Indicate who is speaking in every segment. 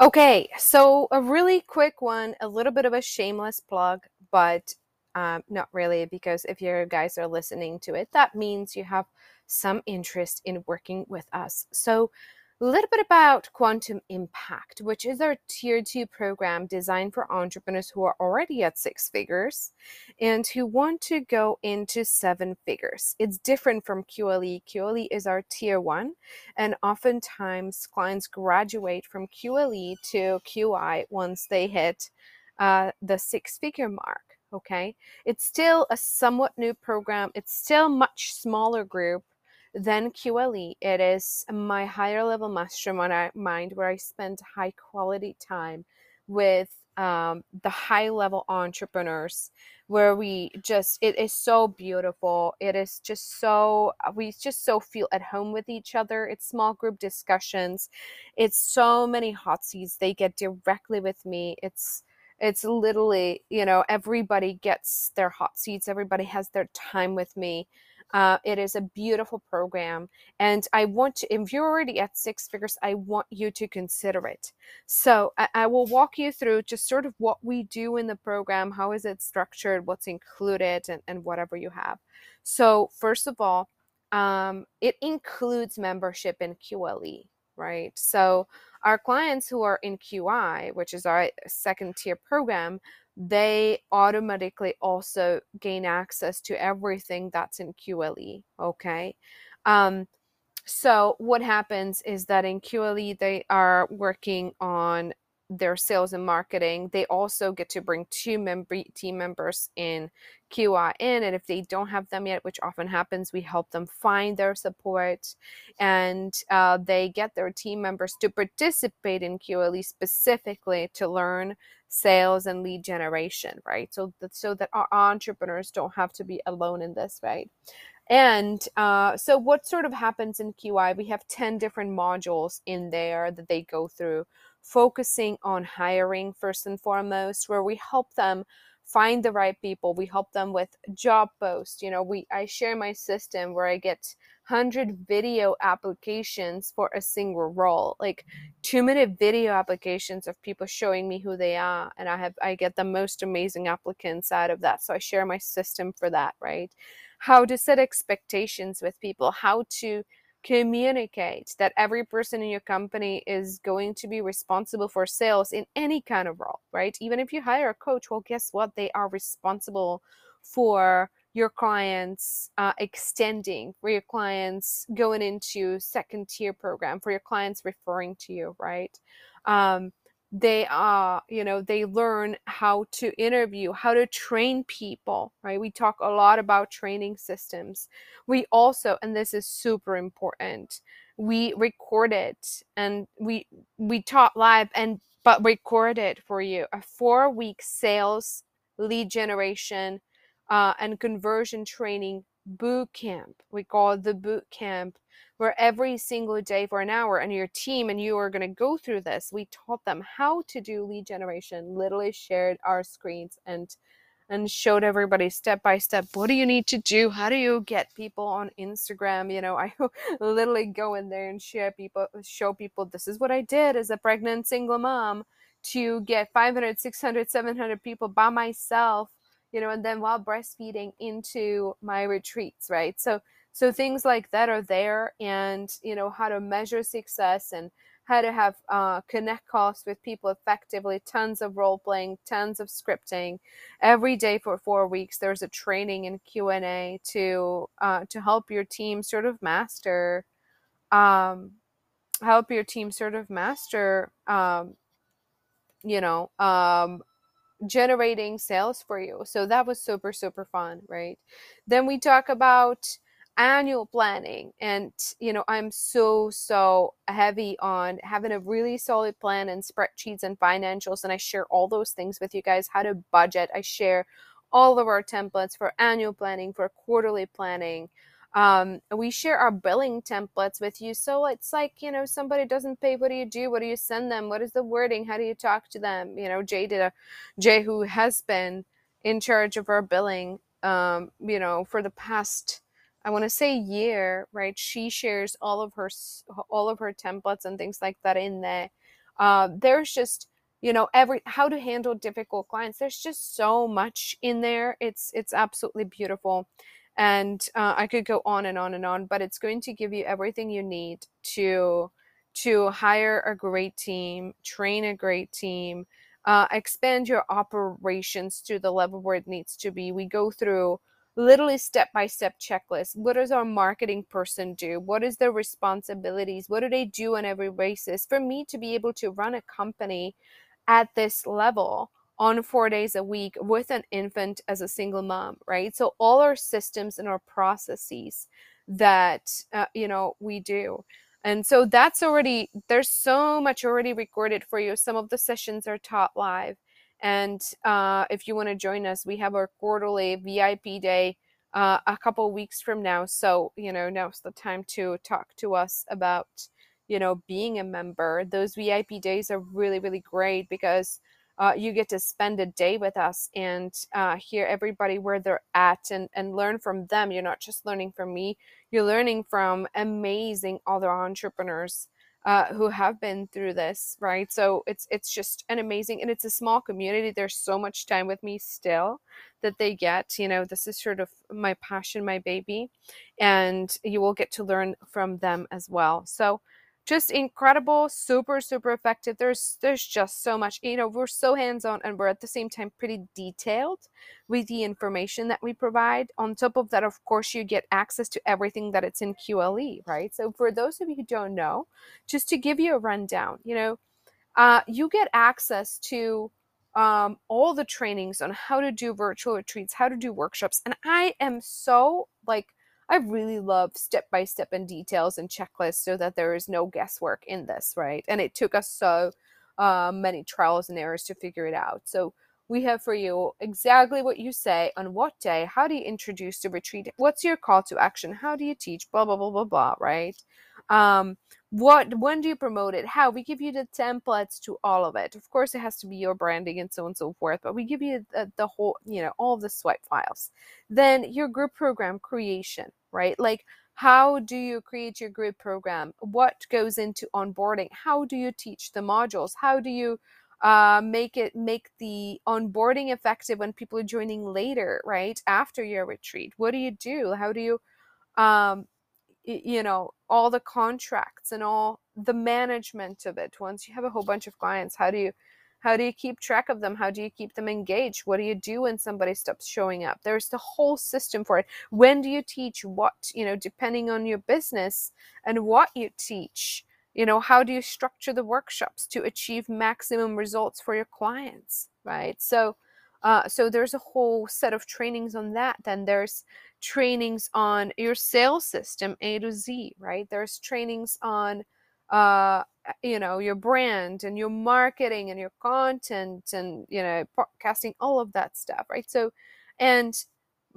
Speaker 1: Okay, so a really quick one, a little bit of a shameless plug, but um, not really, because if you guys are listening to it, that means you have some interest in working with us. So a little bit about Quantum Impact, which is our tier two program designed for entrepreneurs who are already at six figures and who want to go into seven figures. It's different from QLE. QLE is our tier one, and oftentimes clients graduate from QLE to QI once they hit uh, the six figure mark. Okay, it's still a somewhat new program, it's still much smaller group then QLE, it is my higher level mastermind where I spend high quality time with um, the high level entrepreneurs where we just it is so beautiful. It is just so we just so feel at home with each other. It's small group discussions. It's so many hot seats. They get directly with me. It's it's literally you know everybody gets their hot seats. Everybody has their time with me uh, it is a beautiful program. And I want to, if you're already at six figures, I want you to consider it. So I, I will walk you through just sort of what we do in the program, how is it structured, what's included, and, and whatever you have. So, first of all, um, it includes membership in QLE, right? So, our clients who are in QI, which is our second tier program, they automatically also gain access to everything that's in QLE. Okay. Um, so what happens is that in QLE, they are working on their sales and marketing. They also get to bring two team members in QI in, and if they don't have them yet, which often happens, we help them find their support, and uh, they get their team members to participate in QLE specifically to learn sales and lead generation, right? So that so that our entrepreneurs don't have to be alone in this, right? And uh, so, what sort of happens in QI? We have 10 different modules in there that they go through, focusing on hiring first and foremost, where we help them find the right people. We help them with job posts. You know, we I share my system where I get 100 video applications for a single role like two minute video applications of people showing me who they are and i have i get the most amazing applicants out of that so i share my system for that right how to set expectations with people how to communicate that every person in your company is going to be responsible for sales in any kind of role right even if you hire a coach well guess what they are responsible for your clients uh, extending, for your clients going into second tier program, for your clients referring to you, right? Um, they are, you know, they learn how to interview, how to train people, right? We talk a lot about training systems. We also, and this is super important, we record it and we we taught live and but record it for you a four week sales lead generation uh, and conversion training boot camp. We call it the boot camp, where every single day for an hour, and your team and you are going to go through this. We taught them how to do lead generation. Literally shared our screens and and showed everybody step by step what do you need to do how do you get people on instagram you know i literally go in there and share people show people this is what i did as a pregnant single mom to get 500 600 700 people by myself you know, and then while breastfeeding into my retreats, right? So so things like that are there and you know how to measure success and how to have uh, connect calls with people effectively tons of role playing tons of scripting every day for four weeks there's a training and q&a to uh, to help your team sort of master um, help your team sort of master um, you know um, generating sales for you. So that was super, super fun, right? Then we talk about annual planning and you know i'm so so heavy on having a really solid plan and spreadsheets and financials and i share all those things with you guys how to budget. I share all of our templates for annual planning for quarterly planning um, we share our billing templates with you. So it's like you know somebody doesn't pay what do you do? What do you send them? What is the wording? How do you talk to them? You know jay did a jay who has been in charge of our billing um, you know for the past i want to say year right she shares all of her all of her templates and things like that in there. Uh, there's just you know every how to handle difficult clients there's just so much in there it's it's absolutely beautiful. And uh, i could go on and on and on but it's going to give you everything you need to to hire a great team train a great team uh, expand your operations to the level where it needs to be. We go through literally step by step checklist what does our marketing person do what is their responsibilities what do they do on every basis for me to be able to run a company at this level on four days a week with an infant as a single mom, right? So all our systems and our processes that uh, you know we do. And so that's already there's so much already recorded for you. Some of the sessions are taught live. And uh, if you want to join us, we have our quarterly VIP day uh, a couple weeks from now. So, you know, now's the time to talk to us about you know, being a member, those VIP days are really, really great because uh, you get to spend a day with us and uh, hear everybody where they're at and, and learn from them. You're not just learning from me, you're learning from amazing other entrepreneurs. Uh, who have been through this, right? So it's it's just an amazing, and it's a small community. There's so much time with me still that they get. You know, this is sort of my passion, my baby, and you will get to learn from them as well. So just incredible super super effective. There's there's just so much you know we're so hands-on and we're at the same time pretty detailed with the information that we provide on top of that of course you get access to everything that it's in qle right? So for those of you who don't know just to give you a rundown you know uh, you get access to um, all the trainings on how to do virtual retreats how to do workshops and i am so like I really love step by step and details and checklists so that there is no guesswork in this, right? And it took us so uh, many trials and errors to figure it out. So we have for you exactly what you say on what day, how do you introduce the retreat, what's your call to action, how do you teach, blah, blah, blah, blah, blah, right? Um, what when do you promote it how we give you the templates to all of it of course it has to be your branding and so on and so forth but we give you the, the whole you know all the swipe files then your group program creation right? Like how do you create your group program? What goes into onboarding? How do you teach the modules? How do you uh, make it make the onboarding effective when people are joining later right after your retreat? What do you do? How do you um, you know all the contracts and all the management of it? Once you have a whole bunch of clients how do you how do you keep track of them? How do you keep them engaged? What do you do when somebody stops showing up? There's the whole system for it. When do you teach what you know depending on your business and what you teach you know how do you structure the workshops to achieve maximum results for your clients right? So uh, so there's a whole set of trainings on that. Then there's trainings on your sales system A to Z, right? There's trainings on uh you know your brand and your marketing and your content and you know podcasting all of that stuff right so and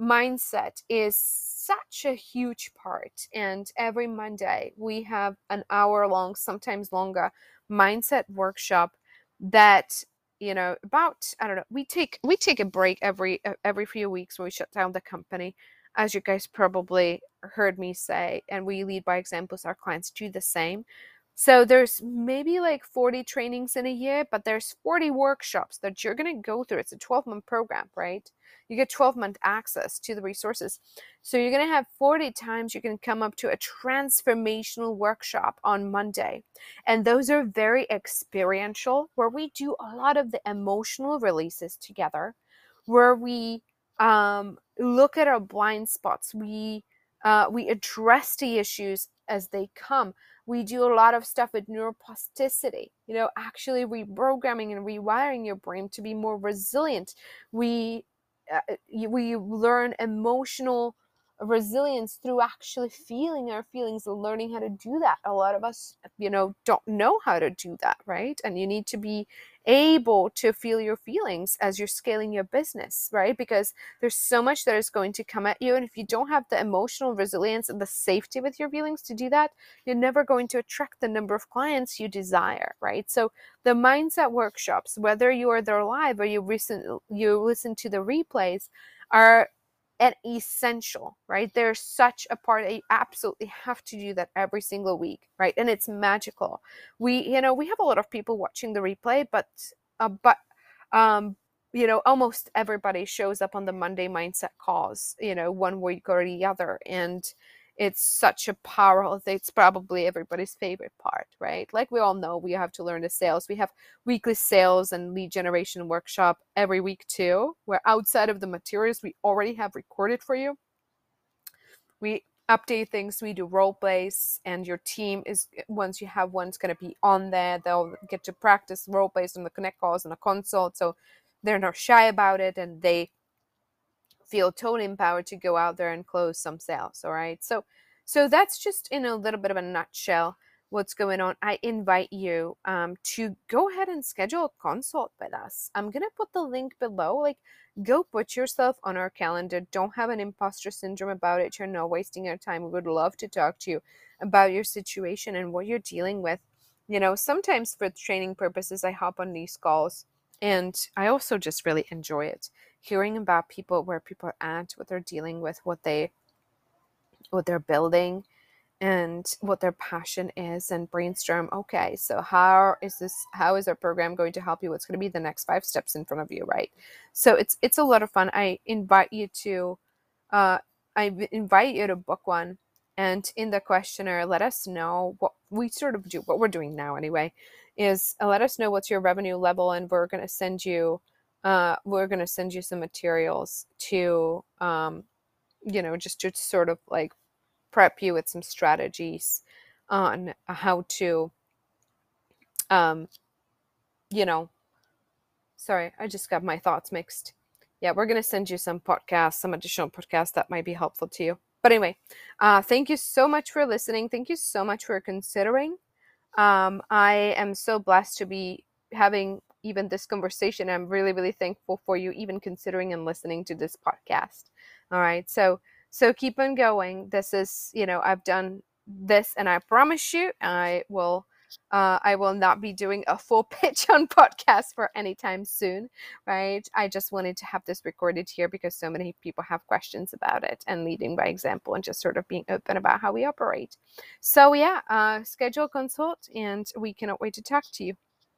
Speaker 1: mindset is such a huge part and every monday we have an hour long sometimes longer mindset workshop that you know about i don't know we take we take a break every every few weeks when we shut down the company as you guys probably heard me say, and we lead by examples, our clients do the same. So there's maybe like 40 trainings in a year, but there's 40 workshops that you're going to go through. It's a 12 month program, right? You get 12 month access to the resources. So you're going to have 40 times you can come up to a transformational workshop on Monday. And those are very experiential, where we do a lot of the emotional releases together, where we um, look at our blind spots. We uh, we address the issues as they come. We do a lot of stuff with neuroplasticity, you know, actually reprogramming and rewiring your brain to be more resilient. We uh, we learn emotional resilience through actually feeling our feelings and learning how to do that. A lot of us, you know, don't know how to do that, right? And you need to be able to feel your feelings as you're scaling your business, right? Because there's so much that is going to come at you. And if you don't have the emotional resilience and the safety with your feelings to do that, you're never going to attract the number of clients you desire, right? So the mindset workshops, whether you are there live or you recent you listen to the replays, are an essential, right? They're such a part. You absolutely have to do that every single week, right? And it's magical. We, you know, we have a lot of people watching the replay, but, uh, but, um, you know, almost everybody shows up on the Monday mindset calls, you know, one week or the other, and it's such a powerful it's probably everybody's favorite part right? Like we all know we have to learn the sales. We have weekly sales and lead generation workshop every week too. Where outside of the materials we already have recorded for you. We update things we do role plays and your team is once you have one's going to be on there they'll get to practice role plays on the connect calls and the consult so they're not shy about it and they feel totally empowered to go out there and close some sales all right so so that's just in a little bit of a nutshell what's going on. I invite you um, to go ahead and schedule a consult with us. I'm to put the link below like go put yourself on our calendar. Don't have an imposter syndrome about it. You're not wasting your time. We would love to talk to you about your situation and what you're dealing with. You know sometimes for training purposes i hop on these calls and i also just really enjoy it hearing about people where people are at, what they're dealing with, what they what they're building and what their passion is and brainstorm okay so how is this how is our program going to help you? What's going to be the next five steps in front of you right? So it's it's a lot of fun. I invite you to uh i invite you to book one and in the questionnaire let us know what we sort of do what we're doing now anyway is uh, let us know what's your revenue level and we're going to send you uh, we're going to send you some materials to, um, you know, just to sort of like prep you with some strategies on how to, um, you know, sorry, I just got my thoughts mixed. Yeah, we're going to send you some podcasts, some additional podcasts that might be helpful to you. But anyway, uh, thank you so much for listening. Thank you so much for considering. Um, I am so blessed to be having even this conversation. I'm really, really thankful for you even considering and listening to this podcast. All right. So, so keep on going. This is, you know, I've done this and I promise you I will uh, I will not be doing a full pitch on podcast for any time soon, right? I just wanted to have this recorded here because so many people have questions about it and leading by example and just sort of being open about how we operate. So, yeah, uh, schedule consult and we cannot wait to talk to you.